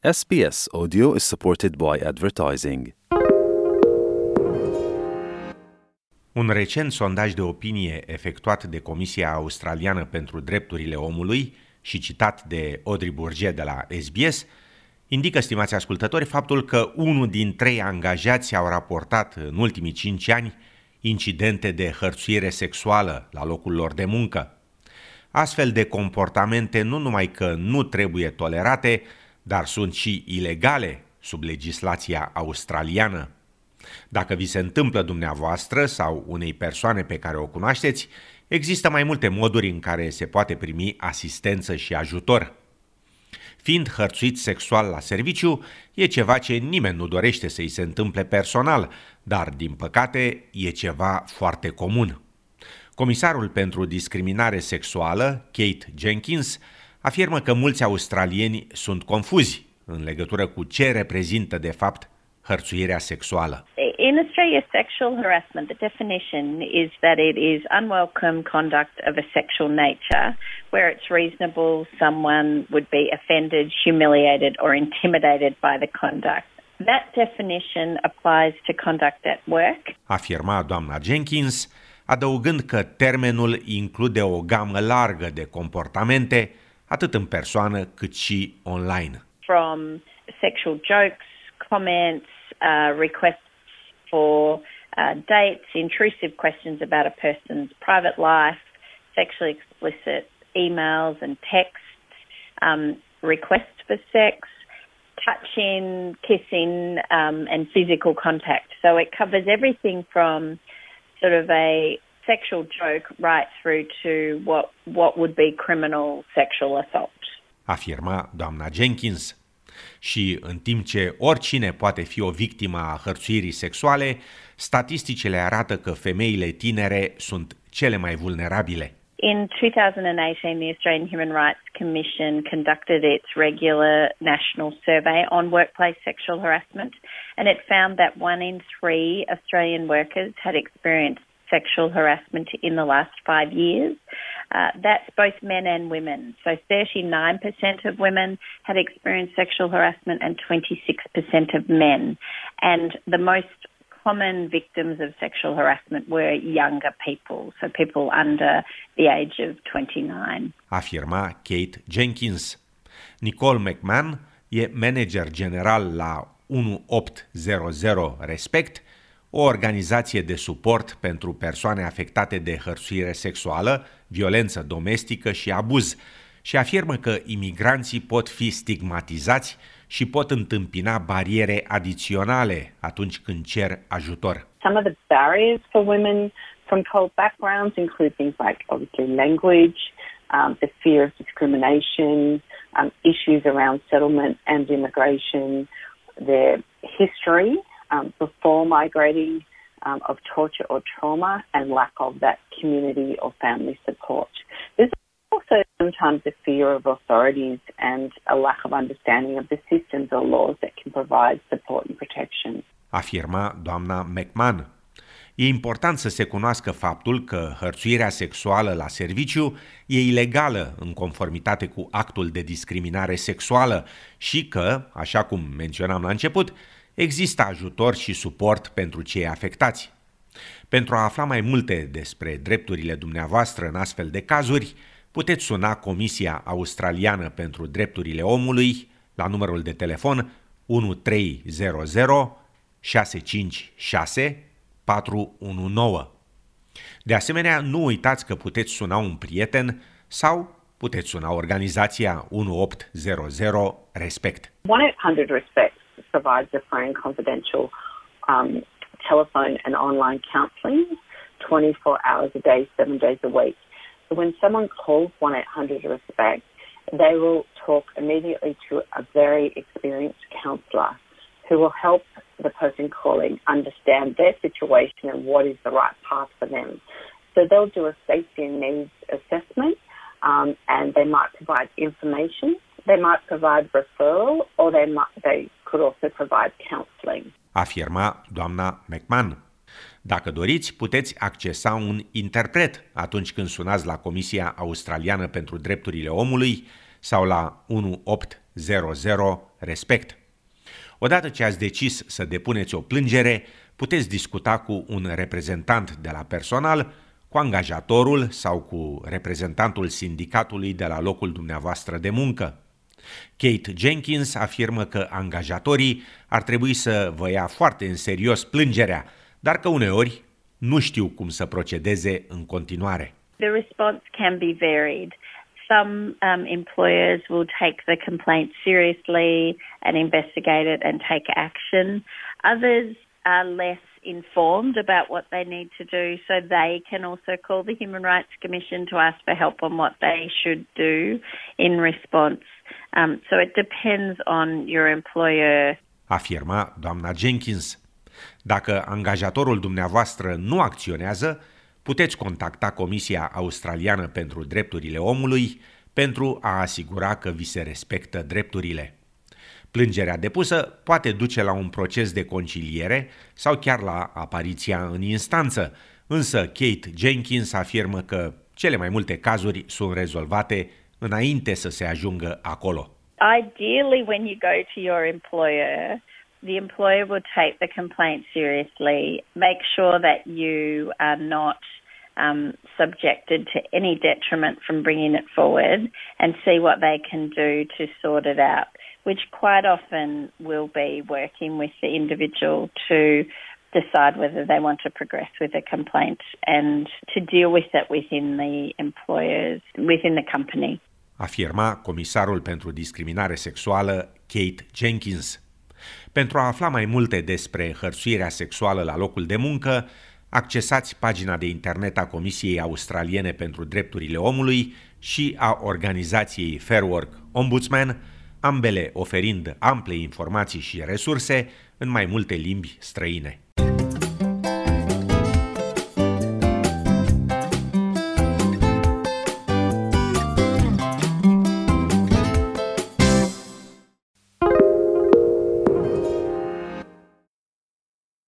SBS Audio is supported by advertising. Un recent sondaj de opinie efectuat de Comisia Australiană pentru Drepturile Omului și citat de Audrey Bourget de la SBS indică, stimați ascultători, faptul că unul din trei angajați au raportat în ultimii cinci ani incidente de hărțuire sexuală la locul lor de muncă. Astfel de comportamente nu numai că nu trebuie tolerate, dar sunt și ilegale sub legislația australiană. Dacă vi se întâmplă dumneavoastră sau unei persoane pe care o cunoașteți, există mai multe moduri în care se poate primi asistență și ajutor. Fiind hărțuit sexual la serviciu, e ceva ce nimeni nu dorește să-i se întâmple personal, dar, din păcate, e ceva foarte comun. Comisarul pentru discriminare sexuală, Kate Jenkins, afirmă că mulți australieni sunt confuzi în legătură cu ce reprezintă de fapt hărțuirea sexuală. In Australia, sexual harassment, the definition is that it is unwelcome conduct of a sexual nature where it's reasonable someone would be offended, humiliated, or intimidated by the conduct. That definition applies to conduct at work. Afirma doamna Jenkins, adăugând că termenul include o gamă largă de comportamente atât în persoană cât și online. From sexual jokes, comments, uh, requests for uh, dates, intrusive questions about a person's private life, sexually explicit emails and texts, um, requests for sex, touching, kissing, um, and physical contact. So it covers everything from sort of a sexual joke right through to what, what would be criminal sexual assault. Afirma doamna Jenkins. Și în timp ce oricine poate fi o victimă a hărțuirii sexuale, statisticile arată că femeile tinere sunt cele mai vulnerabile. In 2018, the Australian Human Rights Commission conducted its regular national survey on workplace sexual harassment, and it found that one in three Australian workers had experienced sexual harassment in the last five years. Uh, that's both men and women. So 39% of women had experienced sexual harassment and 26% of men. And the most common victims of sexual harassment were younger people, so people under the age of 29. Afirma Kate Jenkins. Nicole McMahon e manager general la 1800 Respect o organizație de suport pentru persoane afectate de hărțuire sexuală, violență domestică și abuz și afirmă că imigranții pot fi stigmatizați și pot întâmpina bariere adiționale atunci când cer ajutor. Some of the barriers for women from cold backgrounds include things like obviously language, um, the fear of discrimination, um, issues around settlement and immigration, their history um, before migrating um, of torture or trauma and lack of that community or family support. There's also sometimes a fear of authorities and a lack of understanding of the systems or laws that can provide support and protection. Afirma doamna McMahon. E important să se cunoască faptul că hărțuirea sexuală la serviciu e ilegală în conformitate cu actul de discriminare sexuală și că, așa cum menționam la început, există ajutor și suport pentru cei afectați. Pentru a afla mai multe despre drepturile dumneavoastră în astfel de cazuri, puteți suna Comisia Australiană pentru Drepturile Omului la numărul de telefon 1300 656 419. De asemenea, nu uitați că puteți suna un prieten sau puteți suna organizația 1800 Respect. 1-800 Respect provides a free confidential um, telephone and online counselling 24 hours a day, seven days a week. So when someone calls 1 800 RESPECT, they will talk immediately to a very experienced counsellor who will help the person calling understand their situation and what is the right path for them. So they'll do a safety and needs assessment um, and they might provide information, they might provide referral, or they might they could also provide counseling. Afirma doamna McMahon. Dacă doriți, puteți accesa un interpret atunci când sunați la Comisia Australiană pentru Drepturile Omului sau la 1800 00 respect. Odată ce ați decis să depuneți o plângere, puteți discuta cu un reprezentant de la personal, cu angajatorul sau cu reprezentantul sindicatului de la locul dumneavoastră de muncă. Kate Jenkins afirmă că angajatorii ar trebui să vă ia foarte în serios plângerea, dar că uneori nu știu cum să procedeze în continuare. The response can be varied. Some um, employers will take the complaint seriously and investigate it and take action. Others are less informed about what they need to do, so they can also call the Human Rights Commission to ask for help on what they should do in response. Um, so it depends on your employer. Afirma doamna Jenkins. Dacă angajatorul dumneavoastră nu acționează, puteți contacta Comisia Australiană pentru Drepturile Omului pentru a asigura că vi se respectă drepturile. Plângerea depusă poate duce la un proces de conciliere sau chiar la apariția în instanță, însă Kate Jenkins afirmă că cele mai multe cazuri sunt rezolvate înainte să se ajungă acolo. Ideally, when you go to your employer, the employer will take the complaint seriously, make sure that you are not um, subjected to any detriment from bringing it forward and see what they can do to sort it out, which quite often will be working with the individual to decide whether they want to progress with a complaint and to deal with it within the employers, within the company. Afirma comisarul pentru discriminare sexuală Kate Jenkins. Pentru a afla mai multe despre hărțuirea sexuală la locul de muncă, accesați pagina de internet a Comisiei Australiene pentru Drepturile Omului și a organizației Fair Work Ombudsman, ambele oferind ample informații și resurse în mai multe limbi străine.